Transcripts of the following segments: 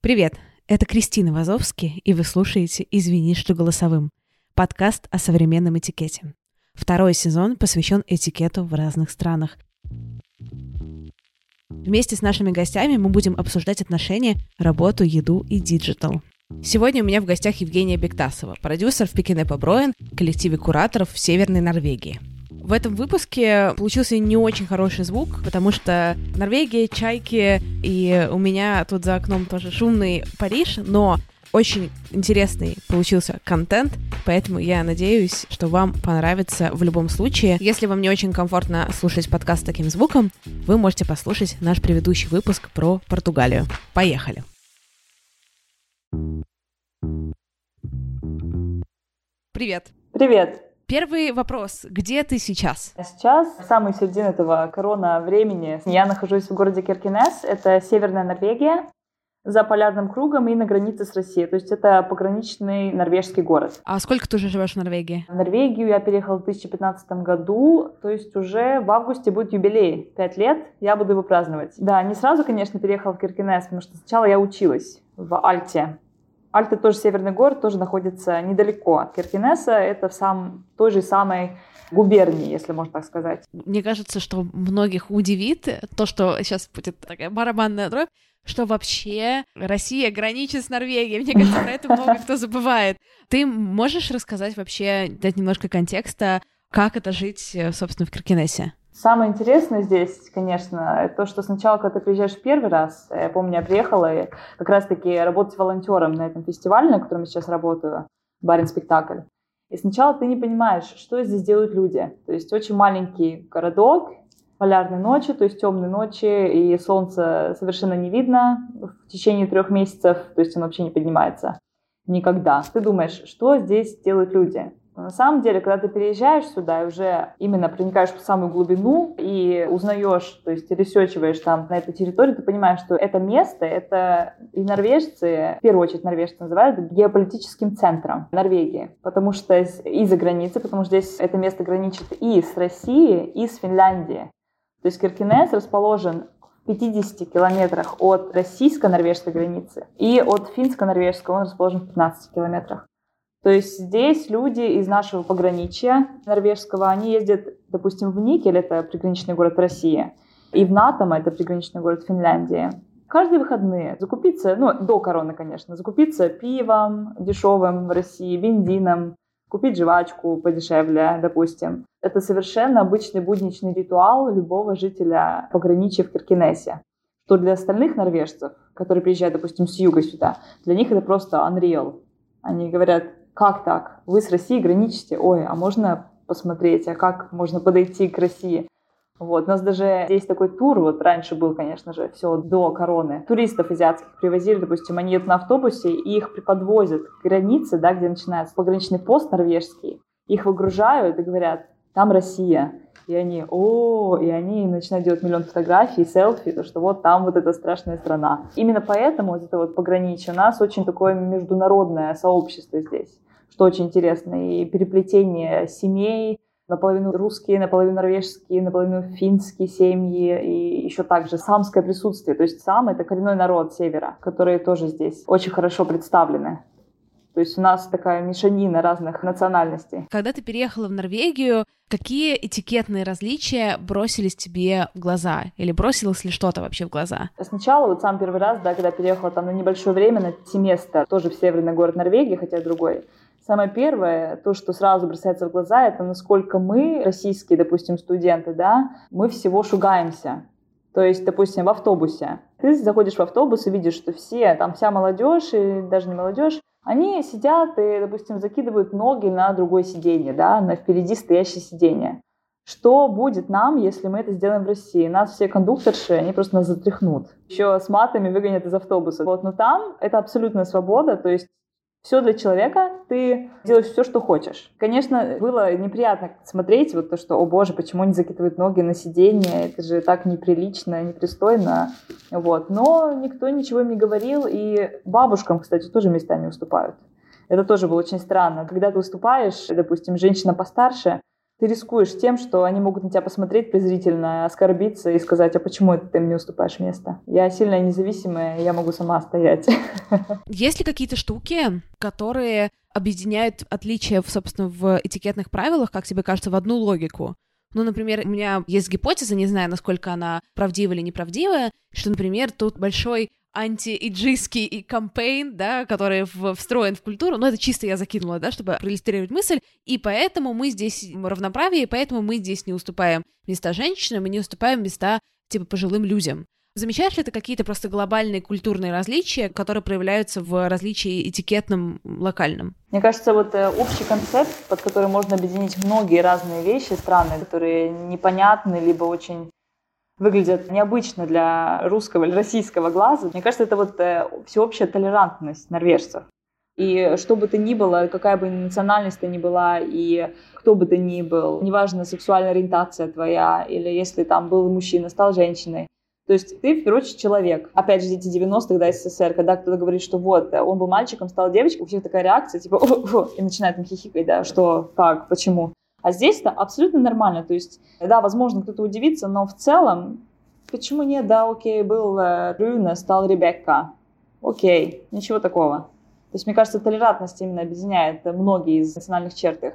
Привет, это Кристина Вазовски, и вы слушаете «Извини, что голосовым» — подкаст о современном этикете. Второй сезон посвящен этикету в разных странах. Вместе с нашими гостями мы будем обсуждать отношения, работу, еду и digital. Сегодня у меня в гостях Евгения Бектасова, продюсер в Пекинепа Броен, коллективе кураторов в Северной Норвегии. В этом выпуске получился не очень хороший звук, потому что Норвегия, чайки, и у меня тут за окном тоже шумный Париж, но очень интересный получился контент, поэтому я надеюсь, что вам понравится в любом случае. Если вам не очень комфортно слушать подкаст с таким звуком, вы можете послушать наш предыдущий выпуск про Португалию. Поехали! Привет! Привет! Первый вопрос. Где ты сейчас? Сейчас, в самой середине этого корона времени, я нахожусь в городе Киркинес. Это северная Норвегия, за полярным кругом и на границе с Россией. То есть это пограничный норвежский город. А сколько ты уже живешь в Норвегии? В Норвегию я переехала в 2015 году, то есть уже в августе будет юбилей. Пять лет, я буду его праздновать. Да, не сразу, конечно, переехала в Киркинес, потому что сначала я училась в Альте. Альта тоже северный город, тоже находится недалеко от Киркинеса. Это в сам, той же самой губернии, если можно так сказать. Мне кажется, что многих удивит то, что сейчас будет такая барабанная дробь, что вообще Россия граничит с Норвегией. Мне кажется, про это много кто забывает. Ты можешь рассказать вообще, дать немножко контекста, как это жить, собственно, в Киркинессе? Самое интересное здесь, конечно, то, что сначала, когда ты приезжаешь первый раз, я помню, я приехала и как раз-таки работать волонтером на этом фестивале, на котором я сейчас работаю, Барин Спектакль. И сначала ты не понимаешь, что здесь делают люди. То есть очень маленький городок, полярные ночи, то есть темные ночи, и солнце совершенно не видно в течение трех месяцев, то есть оно вообще не поднимается никогда. Ты думаешь, что здесь делают люди? На самом деле, когда ты переезжаешь сюда и уже именно проникаешь в самую глубину и узнаешь, то есть ресечиваешь там на этой территории, ты понимаешь, что это место, это и норвежцы, в первую очередь норвежцы называют геополитическим центром Норвегии, потому что из-за границы, потому что здесь это место граничит и с Россией, и с Финляндией. То есть Киркинес расположен в 50 километрах от российско-норвежской границы, и от финско-норвежской он расположен в 15 километрах. То есть здесь люди из нашего пограничья норвежского, они ездят, допустим, в Никель, это приграничный город России, и в Натом, это приграничный город Финляндии. Каждые выходные закупиться, ну, до короны, конечно, закупиться пивом дешевым в России, бензином, купить жвачку подешевле, допустим. Это совершенно обычный будничный ритуал любого жителя пограничья в Киркинессе. Что для остальных норвежцев, которые приезжают, допустим, с юга сюда, для них это просто unreal. Они говорят, как так? Вы с Россией граничите? Ой, а можно посмотреть, а как можно подойти к России? Вот. У нас даже здесь такой тур, вот раньше был, конечно же, все до короны. Туристов азиатских привозили, допустим, они едут на автобусе, и их подвозят к границе, да, где начинается пограничный пост норвежский. Их выгружают и говорят, там Россия. И они, о, и они начинают делать миллион фотографий, селфи, то что вот там вот эта страшная страна. Именно поэтому вот это вот пограничье у нас очень такое международное сообщество здесь, что очень интересно. И переплетение семей, наполовину русские, наполовину норвежские, наполовину финские семьи и еще также самское присутствие. То есть сам — это коренной народ севера, которые тоже здесь очень хорошо представлены. То есть у нас такая мешанина разных национальностей. Когда ты переехала в Норвегию, какие этикетные различия бросились тебе в глаза? Или бросилось ли что-то вообще в глаза? Сначала, вот сам первый раз, да, когда переехала там на небольшое время, на семестр, тоже в северный город Норвегии, хотя другой, Самое первое, то, что сразу бросается в глаза, это насколько мы, российские, допустим, студенты, да, мы всего шугаемся. То есть, допустим, в автобусе. Ты заходишь в автобус и видишь, что все, там вся молодежь, и даже не молодежь, они сидят и, допустим, закидывают ноги на другое сиденье, да, на впереди стоящее сиденье. Что будет нам, если мы это сделаем в России? Нас все кондукторши, они просто нас затряхнут. Еще с матами выгонят из автобуса. Вот, но там это абсолютная свобода, то есть все для человека, ты делаешь все, что хочешь. Конечно, было неприятно смотреть вот то, что, о боже, почему они закидывают ноги на сиденье, это же так неприлично, непристойно, вот. Но никто ничего им не говорил, и бабушкам, кстати, тоже места не уступают. Это тоже было очень странно. Когда ты уступаешь, допустим, женщина постарше, ты рискуешь тем, что они могут на тебя посмотреть презрительно, оскорбиться и сказать, а почему это ты мне уступаешь место? Я сильная независимая, я могу сама стоять. Есть ли какие-то штуки, которые объединяют отличия, собственно, в этикетных правилах, как тебе кажется, в одну логику? Ну, например, у меня есть гипотеза, не знаю, насколько она правдива или неправдивая, что, например, тут большой анти-иджистский и кампейн, да, который в, встроен в культуру, но это чисто я закинула, да, чтобы проиллюстрировать мысль, и поэтому мы здесь равноправие, и поэтому мы здесь не уступаем места женщинам и не уступаем места, типа, пожилым людям. Замечаешь ли ты какие-то просто глобальные культурные различия, которые проявляются в различии этикетном, локальном? Мне кажется, вот э, общий концепт, под который можно объединить многие разные вещи странные, которые непонятны, либо очень выглядят необычно для русского или российского глаза. Мне кажется, это вот э, всеобщая толерантность норвежцев. И что бы то ни было, какая бы национальность ты ни была, и кто бы ты ни был, неважно, сексуальная ориентация твоя, или если там был мужчина, стал женщиной, то есть ты, в первую очередь, человек. Опять же, эти 90-х, да, СССР, когда кто-то говорит, что вот, он был мальчиком, стал девочкой, у всех такая реакция, типа, о, о, и начинает там хихикать, да, что, как, почему. А здесь это абсолютно нормально. То есть, да, возможно, кто-то удивится, но в целом, почему нет, да, окей, был э, Рюна, стал Ребекка. Окей, ничего такого. То есть, мне кажется, толерантность именно объединяет многие из национальных черт их.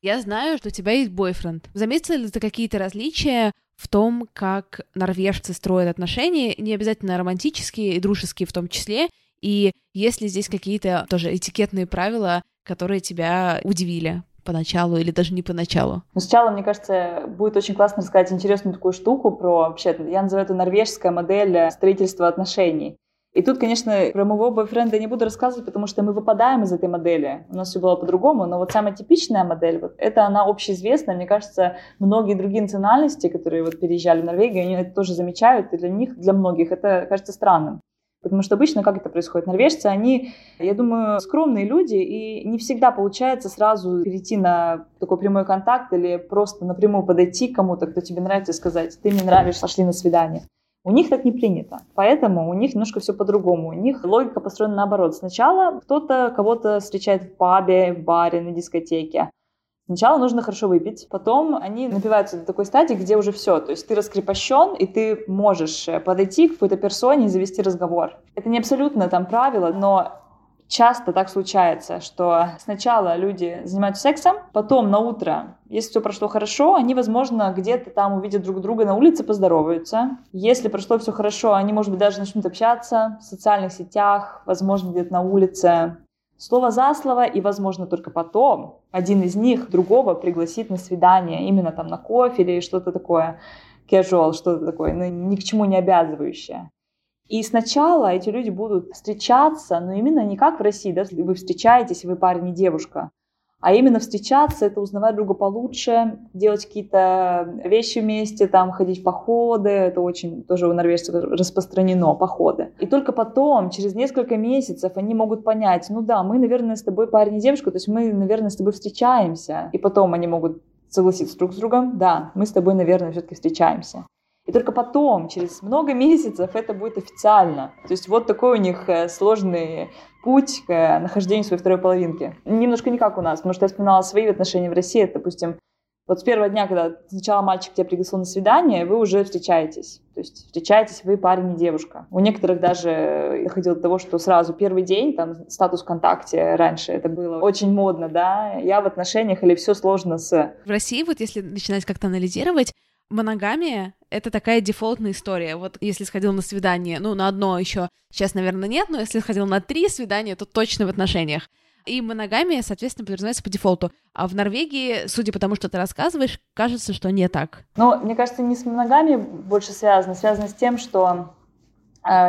Я знаю, что у тебя есть бойфренд. Заметила ли ты какие-то различия в том, как норвежцы строят отношения, не обязательно романтические и дружеские в том числе, и есть ли здесь какие-то тоже этикетные правила, которые тебя удивили поначалу или даже не поначалу? Ну, сначала, мне кажется, будет очень классно рассказать интересную такую штуку про, вообще, я называю это норвежская модель строительства отношений. И тут, конечно, про моего бойфренда я не буду рассказывать, потому что мы выпадаем из этой модели. У нас все было по-другому, но вот самая типичная модель, вот это она общеизвестная. Мне кажется, многие другие национальности, которые вот переезжали в Норвегию, они это тоже замечают, и для них, для многих это кажется странным. Потому что обычно как это происходит? Норвежцы, они, я думаю, скромные люди, и не всегда получается сразу перейти на такой прямой контакт или просто напрямую подойти к кому-то, кто тебе нравится, и сказать, ты мне нравишься, пошли на свидание. У них так не принято. Поэтому у них немножко все по-другому. У них логика построена наоборот. Сначала кто-то кого-то встречает в пабе, в баре, на дискотеке. Сначала нужно хорошо выпить, потом они напиваются до такой стадии, где уже все, то есть ты раскрепощен, и ты можешь э, подойти к какой-то персоне и завести разговор. Это не абсолютно там правило, но часто так случается, что сначала люди занимаются сексом, потом на утро, если все прошло хорошо, они, возможно, где-то там увидят друг друга на улице, поздороваются. Если прошло все хорошо, они, может быть, даже начнут общаться в социальных сетях, возможно, где-то на улице слово за слово, и, возможно, только потом один из них другого пригласит на свидание, именно там на кофе или что-то такое, casual, что-то такое, ну, ни к чему не обязывающее. И сначала эти люди будут встречаться, но именно не как в России, да, вы встречаетесь, вы парень и девушка, а именно встречаться, это узнавать друга получше, делать какие-то вещи вместе, там, ходить в походы, это очень тоже у норвежцев распространено, походы. И только потом, через несколько месяцев, они могут понять, ну да, мы, наверное, с тобой парень и девушка, то есть мы, наверное, с тобой встречаемся. И потом они могут согласиться друг с другом, да, мы с тобой, наверное, все-таки встречаемся. И только потом, через много месяцев, это будет официально. То есть вот такой у них э, сложный путь к э, нахождению своей второй половинки. Немножко не как у нас, потому что я вспоминала свои отношения в России, это, допустим, вот с первого дня, когда сначала мальчик тебя пригласил на свидание, вы уже встречаетесь. То есть встречаетесь вы парень и девушка. У некоторых даже доходило до того, что сразу первый день, там, статус ВКонтакте раньше, это было очень модно, да, я в отношениях или все сложно с... В России, вот если начинать как-то анализировать, моногамия — это такая дефолтная история. Вот если сходил на свидание, ну, на одно еще сейчас, наверное, нет, но если сходил на три свидания, то точно в отношениях. И моногамия, соответственно, подразумевается по дефолту. А в Норвегии, судя по тому, что ты рассказываешь, кажется, что не так. Ну, мне кажется, не с моногамией больше связано. Связано с тем, что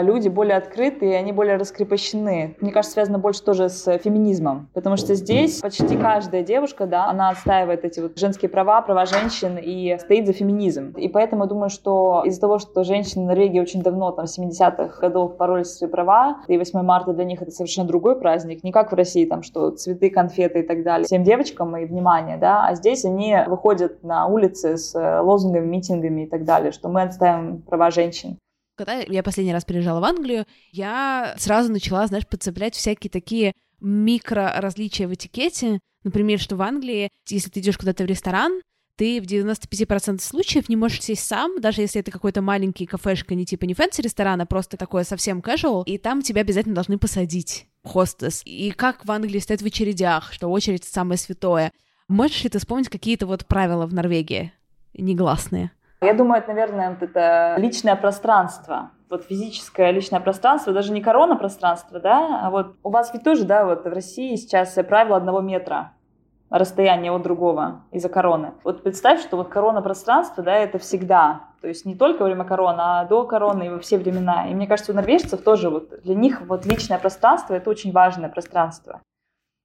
люди более открыты, и они более раскрепощены. Мне кажется, связано больше тоже с феминизмом, потому что здесь почти каждая девушка, да, она отстаивает эти вот женские права, права женщин и стоит за феминизм. И поэтому я думаю, что из-за того, что женщины в Норвегии очень давно, там, 70-х годов боролись за свои права, и 8 марта для них это совершенно другой праздник, не как в России, там, что цветы, конфеты и так далее, всем девочкам и внимание, да, а здесь они выходят на улицы с лозунгами, митингами и так далее, что мы отстаиваем права женщин. Когда я последний раз приезжала в Англию, я сразу начала, знаешь, подцеплять всякие такие микро различия в этикете. Например, что в Англии, если ты идешь куда-то в ресторан, ты в 95% случаев не можешь сесть сам, даже если это какой-то маленький кафешка, не типа не fancy ресторана, просто такое совсем casual, и там тебя обязательно должны посадить, хостес. И как в Англии стоят в очередях, что очередь самое святое. Можешь ли ты вспомнить какие-то вот правила в Норвегии негласные? Я думаю, это, наверное, вот это личное пространство. Вот физическое личное пространство, даже не корона-пространство, да, а вот у вас ведь тоже, да, вот в России сейчас правило одного метра расстояние от другого из-за короны. Вот представь, что вот корона пространства, да, это всегда. То есть не только во время короны, а до короны и во все времена. И мне кажется, у норвежцев тоже вот для них вот личное пространство это очень важное пространство.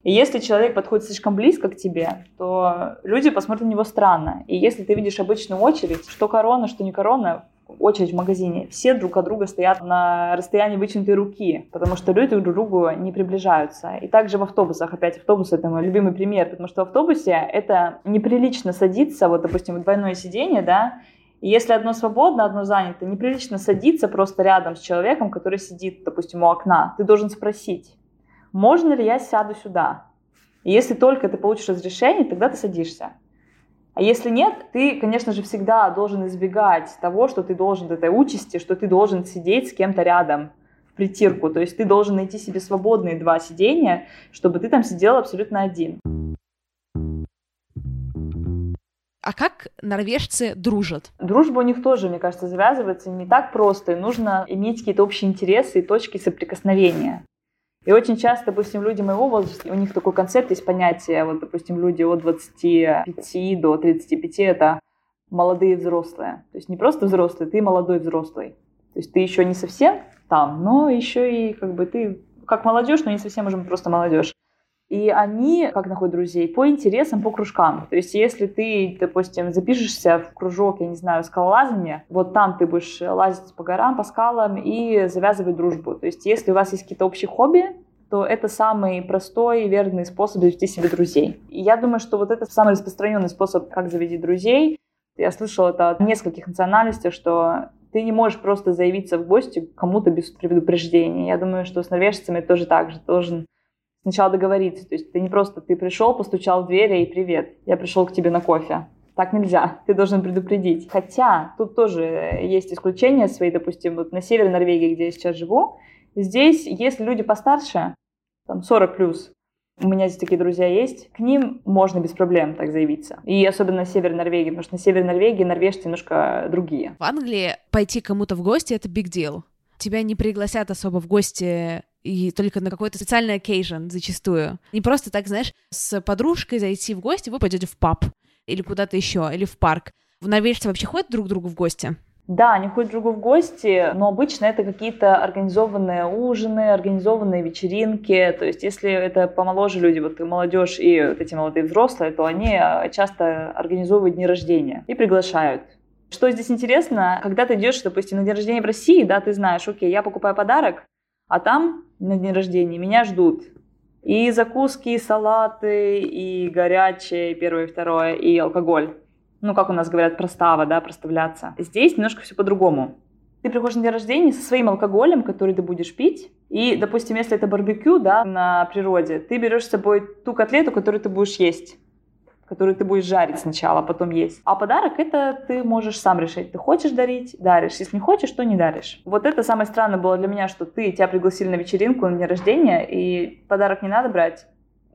И если человек подходит слишком близко к тебе, то люди посмотрят на него странно. И если ты видишь обычную очередь, что корона, что не корона, очередь в магазине, все друг от друга стоят на расстоянии вытянутой руки, потому что люди друг к другу не приближаются. И также в автобусах, опять автобус это мой любимый пример, потому что в автобусе это неприлично садиться, вот, допустим, в двойное сиденье, да, и если одно свободно, одно занято, неприлично садиться просто рядом с человеком, который сидит, допустим, у окна. Ты должен спросить, можно ли я сяду сюда? И если только ты получишь разрешение, тогда ты садишься. А если нет, ты, конечно же, всегда должен избегать того, что ты должен, этой участи, что ты должен сидеть с кем-то рядом в притирку. То есть ты должен найти себе свободные два сидения, чтобы ты там сидел абсолютно один. А как норвежцы дружат? Дружба у них тоже, мне кажется, завязывается не так просто. И нужно иметь какие-то общие интересы и точки соприкосновения. И очень часто, допустим, люди моего возраста, у них такой концепт есть понятие, вот, допустим, люди от 25 до 35 — это молодые взрослые. То есть не просто взрослый, ты молодой взрослый. То есть ты еще не совсем там, но еще и как бы ты как молодежь, но не совсем уже просто молодежь. И они, как находят друзей, по интересам, по кружкам. То есть если ты, допустим, запишешься в кружок, я не знаю, скалолазания, вот там ты будешь лазить по горам, по скалам и завязывать дружбу. То есть если у вас есть какие-то общие хобби, то это самый простой и верный способ завести себе друзей. И я думаю, что вот это самый распространенный способ, как завести друзей. Я слышала это от нескольких национальностей, что ты не можешь просто заявиться в гости кому-то без предупреждения. Я думаю, что с норвежцами тоже так же. Должен сначала договориться. То есть ты не просто ты пришел, постучал в дверь и привет, я пришел к тебе на кофе. Так нельзя, ты должен предупредить. Хотя тут тоже есть исключения свои, допустим, вот на севере Норвегии, где я сейчас живу, здесь, если люди постарше, там 40 плюс, у меня здесь такие друзья есть, к ним можно без проблем так заявиться. И особенно на север Норвегии, потому что на север Норвегии норвежцы немножко другие. В Англии пойти кому-то в гости — это big deal. Тебя не пригласят особо в гости и только на какой-то специальный occasion зачастую. Не просто так, знаешь, с подружкой зайти в гости, вы пойдете в паб или куда-то еще, или в парк. В Норвежцы вообще ходят друг к другу в гости? Да, они ходят друг другу в гости, но обычно это какие-то организованные ужины, организованные вечеринки. То есть если это помоложе люди, вот молодежь и вот эти молодые взрослые, то они часто организовывают дни рождения и приглашают Что здесь интересно, когда ты идешь, допустим, на день рождения в России, да, ты знаешь, окей, я покупаю подарок, а там на день рождения меня ждут и закуски, и салаты, и горячее, первое, второе, и алкоголь. Ну, как у нас говорят, простава, да, проставляться. Здесь немножко все по-другому. Ты приходишь на день рождения со своим алкоголем, который ты будешь пить, и, допустим, если это барбекю, да, на природе, ты берешь с собой ту котлету, которую ты будешь есть которую ты будешь жарить сначала, а потом есть. А подарок это ты можешь сам решить. Ты хочешь дарить, даришь. Если не хочешь, то не даришь. Вот это самое странное было для меня, что ты, тебя пригласили на вечеринку, на день рождения, и подарок не надо брать,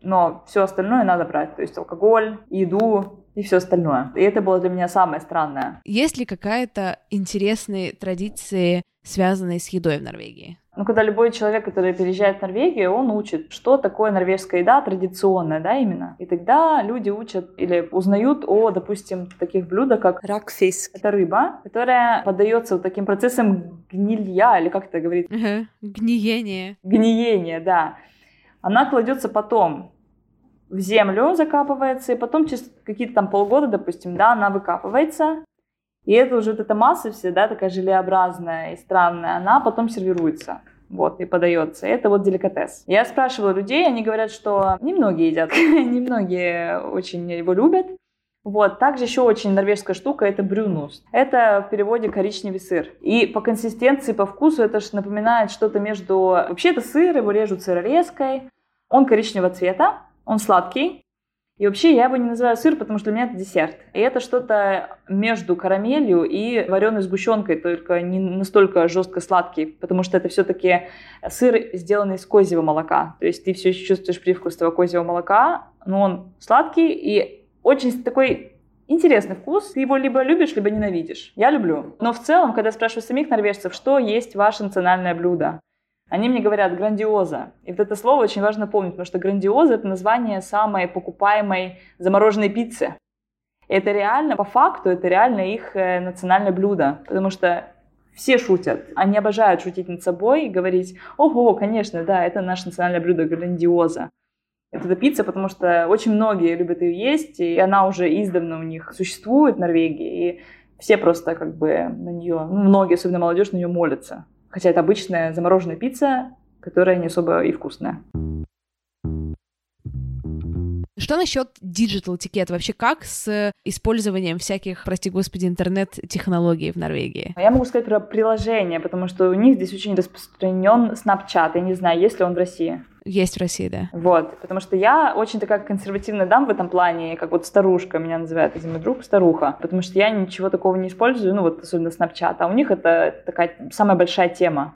но все остальное надо брать. То есть алкоголь, еду, и все остальное. И это было для меня самое странное. Есть ли какая-то интересная традиция, связанная с едой в Норвегии? Ну, когда любой человек, который переезжает в Норвегию, он учит, что такое норвежская еда традиционная, да, именно. И тогда люди учат или узнают о, допустим, таких блюдах, как ракфис. Это рыба, которая подается вот таким процессом гнилья, или как это говорит? Ага. Гниение. Гниение, да. Она кладется потом в землю, закапывается, и потом через какие-то там полгода, допустим, да, она выкапывается, и это уже вот эта масса вся, да, такая желеобразная и странная, она потом сервируется. Вот, и подается. Это вот деликатес. Я спрашивала людей, они говорят, что немногие едят, немногие очень его любят. Вот, также еще очень норвежская штука – это брюнус. Это в переводе коричневый сыр. И по консистенции, по вкусу это же напоминает что-то между... Вообще это сыр, его режут сырорезкой. Он коричневого цвета, он сладкий, и вообще я его не называю сыр, потому что для меня это десерт. И это что-то между карамелью и вареной сгущенкой, только не настолько жестко сладкий, потому что это все-таки сыр, сделанный из козьего молока. То есть ты все еще чувствуешь привкус этого козьего молока, но он сладкий и очень такой интересный вкус. Ты его либо любишь, либо ненавидишь. Я люблю. Но в целом, когда спрашиваю самих норвежцев, что есть ваше национальное блюдо, они мне говорят грандиоза. И вот это слово очень важно помнить, потому что грандиоза — это название самой покупаемой замороженной пиццы. И это реально, по факту, это реально их э, национальное блюдо. Потому что все шутят. Они обожают шутить над собой и говорить, ого, конечно, да, это наше национальное блюдо грандиоза. Это пицца, потому что очень многие любят ее есть, и она уже издавна у них существует в Норвегии, и все просто как бы на нее, ну, многие, особенно молодежь, на нее молятся. Хотя это обычная замороженная пицца, которая не особо и вкусная. Что насчет digital этикет? Вообще как с использованием всяких, прости господи, интернет-технологий в Норвегии? Я могу сказать про приложение, потому что у них здесь очень распространен Snapchat. Я не знаю, есть ли он в России. Есть в России, да. Вот, потому что я очень такая консервативная дам в этом плане, как вот старушка меня называет, один мой друг старуха, потому что я ничего такого не использую, ну вот особенно Snapchat, а у них это такая самая большая тема.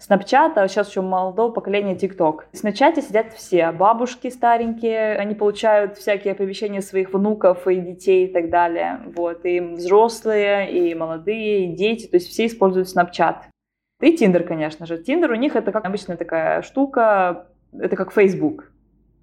Snapchat, а сейчас еще молодого поколения TikTok. В Snapchat сидят все, бабушки старенькие, они получают всякие оповещения своих внуков и детей и так далее. Вот, и взрослые, и молодые, и дети, то есть все используют Snapchat. И Tinder, конечно же. Tinder у них это как обычная такая штука, это как Facebook.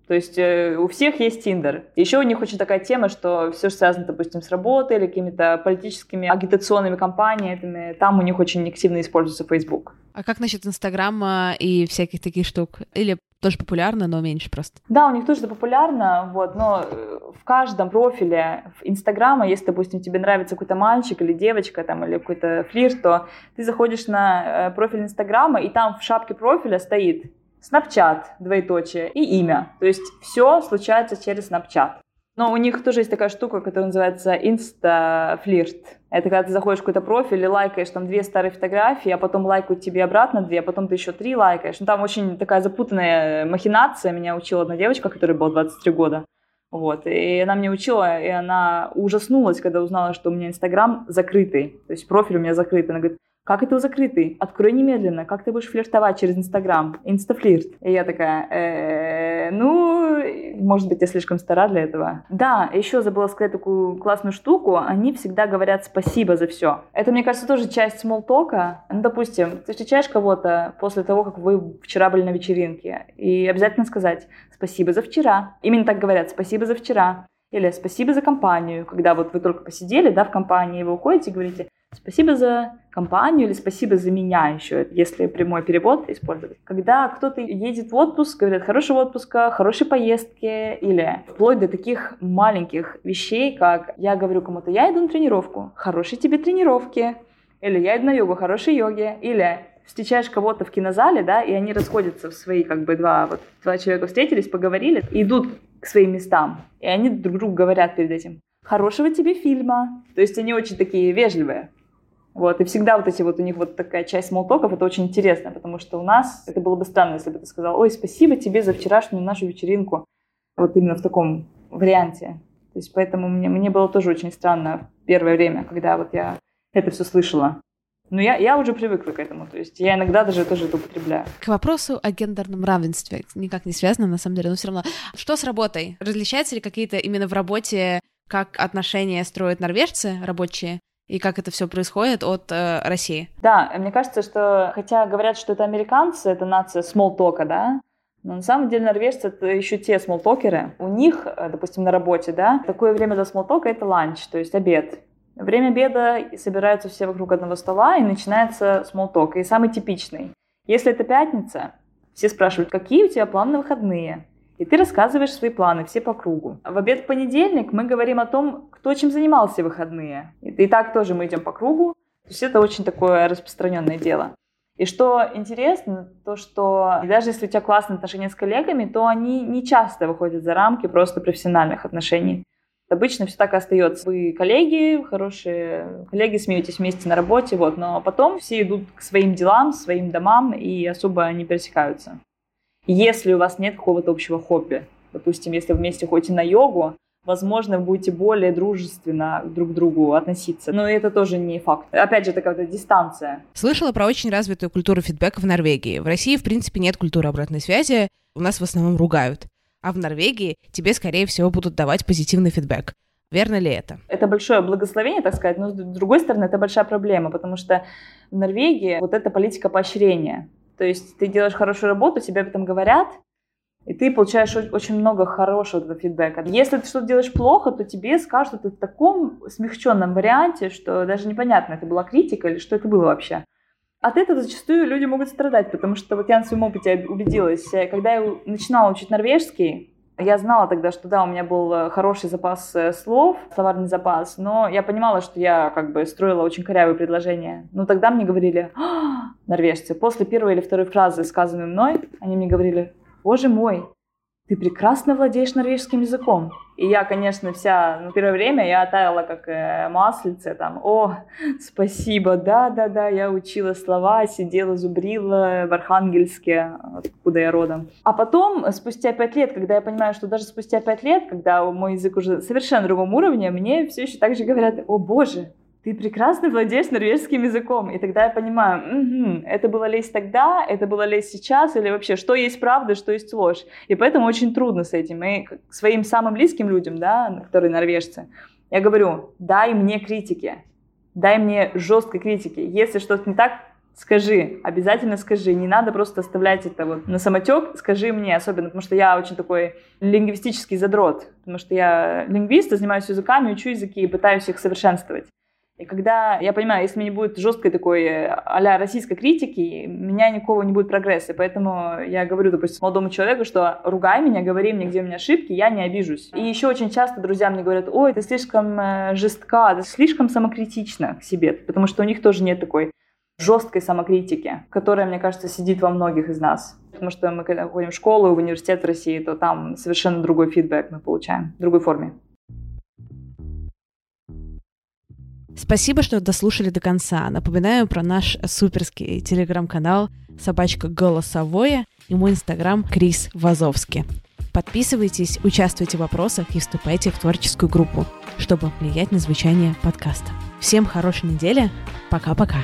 То есть э, у всех есть Тиндер. Еще у них очень такая тема, что все связано, допустим, с работой или какими-то политическими агитационными кампаниями. Там у них очень активно используется Facebook. А как насчет Инстаграма и всяких таких штук? Или тоже популярно, но меньше просто? Да, у них тоже популярно, вот, но э, в каждом профиле Инстаграма, если, допустим, тебе нравится какой-то мальчик или девочка, там, или какой-то флирт, то ты заходишь на э, профиль Инстаграма, и там в шапке профиля стоит Snapchat, двоеточие, и имя. То есть все случается через Snapchat. Но у них тоже есть такая штука, которая называется инста-флирт. Это когда ты заходишь в какой-то профиль и лайкаешь там две старые фотографии, а потом лайкают тебе обратно две, а потом ты еще три лайкаешь. Ну, там очень такая запутанная махинация. Меня учила одна девочка, которой было 23 года. Вот. И она мне учила, и она ужаснулась, когда узнала, что у меня Инстаграм закрытый. То есть профиль у меня закрытый. Она говорит, как это закрытый? Открой немедленно. Как ты будешь флиртовать через Инстаграм? Инстафлирт. И я такая, «Э, ну, может быть, я слишком стара для этого. Да, еще забыла сказать такую классную штуку. Они всегда говорят спасибо за все. Это, мне кажется, тоже часть смолтока. Ну, допустим, ты встречаешь кого-то после того, как вы вчера были на вечеринке, и обязательно сказать спасибо за вчера. Именно так говорят, спасибо за вчера. Или спасибо за компанию, когда вот вы только посидели, да, в компании, вы уходите и говорите Спасибо за компанию или спасибо за меня еще, если прямой перевод использовать. Когда кто-то едет в отпуск, говорят хорошего отпуска, хорошей поездки или вплоть до таких маленьких вещей, как я говорю кому-то, я иду на тренировку, хорошей тебе тренировки, или я иду на йогу, хорошей йоги, или встречаешь кого-то в кинозале, да, и они расходятся в свои, как бы, два, вот, два человека встретились, поговорили, идут к своим местам, и они друг другу говорят перед этим, хорошего тебе фильма. То есть они очень такие вежливые. Вот, и всегда вот эти вот у них вот такая часть смолтоков, это очень интересно, потому что у нас это было бы странно, если бы ты сказал, ой, спасибо тебе за вчерашнюю нашу вечеринку. Вот именно в таком варианте. То есть поэтому мне, мне было тоже очень странно первое время, когда вот я это все слышала. Но я, я уже привыкла к этому, то есть я иногда даже тоже это употребляю. К вопросу о гендерном равенстве никак не связано, на самом деле, но все равно. Что с работой? Различаются ли какие-то именно в работе, как отношения строят норвежцы рабочие, и как это все происходит от э, России? Да, мне кажется, что хотя говорят, что это американцы, это нация смолтока, да, но на самом деле норвежцы это еще те смолтокеры. У них, э, допустим, на работе, да, такое время для смолтока это ланч, то есть обед. Время обеда собираются все вокруг одного стола, и начинается смолток. И самый типичный. Если это пятница, все спрашивают, какие у тебя планы на выходные? И ты рассказываешь свои планы, все по кругу. В обед в понедельник мы говорим о том, кто чем занимался в выходные. И, так тоже мы идем по кругу. То есть это очень такое распространенное дело. И что интересно, то что даже если у тебя классные отношения с коллегами, то они не часто выходят за рамки просто профессиональных отношений. Обычно все так и остается. Вы коллеги, хорошие коллеги, смеетесь вместе на работе, вот, но потом все идут к своим делам, своим домам и особо не пересекаются. Если у вас нет какого-то общего хобби, допустим, если вы вместе ходите на йогу, возможно, вы будете более дружественно друг к другу относиться. Но это тоже не факт. Опять же, такая дистанция. Слышала про очень развитую культуру фидбэка в Норвегии. В России, в принципе, нет культуры обратной связи. У нас в основном ругают а в Норвегии тебе, скорее всего, будут давать позитивный фидбэк. Верно ли это? Это большое благословение, так сказать, но с другой стороны, это большая проблема, потому что в Норвегии вот эта политика поощрения. То есть ты делаешь хорошую работу, тебе об этом говорят, и ты получаешь очень много хорошего фидбэка. Если ты что-то делаешь плохо, то тебе скажут это в таком смягченном варианте, что даже непонятно, это была критика или что это было вообще от этого зачастую люди могут страдать, потому что вот я на своем опыте убедилась, когда я начинала учить норвежский, я знала тогда, что да, у меня был э, хороший запас э, слов, словарный запас, но я понимала, что я как бы строила очень корявые предложения. Но тогда мне говорили, а, норвежцы, после первой или второй фразы, сказанной мной, они мне говорили, боже мой, ты прекрасно владеешь норвежским языком. И я, конечно, вся, ну, первое время я таяла как э, маслице, там, о, спасибо, да-да-да, я учила слова, сидела, зубрила в Архангельске, откуда я родом. А потом, спустя пять лет, когда я понимаю, что даже спустя пять лет, когда мой язык уже совершенно другом уровне, мне все еще так же говорят, о боже, ты прекрасно владеешь норвежским языком. И тогда я понимаю, угу, это было лезть тогда, это было лезть сейчас, или вообще, что есть правда, что есть ложь. И поэтому очень трудно с этим. И своим самым близким людям, да, которые норвежцы, я говорю, дай мне критики, дай мне жесткой критики. Если что-то не так, скажи, обязательно скажи. Не надо просто оставлять это вот на самотек, скажи мне, особенно, потому что я очень такой лингвистический задрот, потому что я лингвист, занимаюсь языками, учу языки и пытаюсь их совершенствовать. И когда я понимаю, если не будет жесткой такой а российской критики, меня никакого не будет прогресса. Поэтому я говорю, допустим, молодому человеку, что ругай меня, говори мне, где у меня ошибки, я не обижусь. И еще очень часто друзья мне говорят, ой, ты слишком э, жестка, ты слишком самокритична к себе, потому что у них тоже нет такой жесткой самокритики, которая, мне кажется, сидит во многих из нас. Потому что мы, когда ходим в школу, в университет в России, то там совершенно другой фидбэк мы получаем, в другой форме. Спасибо, что дослушали до конца. Напоминаю про наш суперский телеграм-канал «Собачка Голосовое» и мой инстаграм Крис Вазовский. Подписывайтесь, участвуйте в вопросах и вступайте в творческую группу, чтобы влиять на звучание подкаста. Всем хорошей недели. Пока-пока.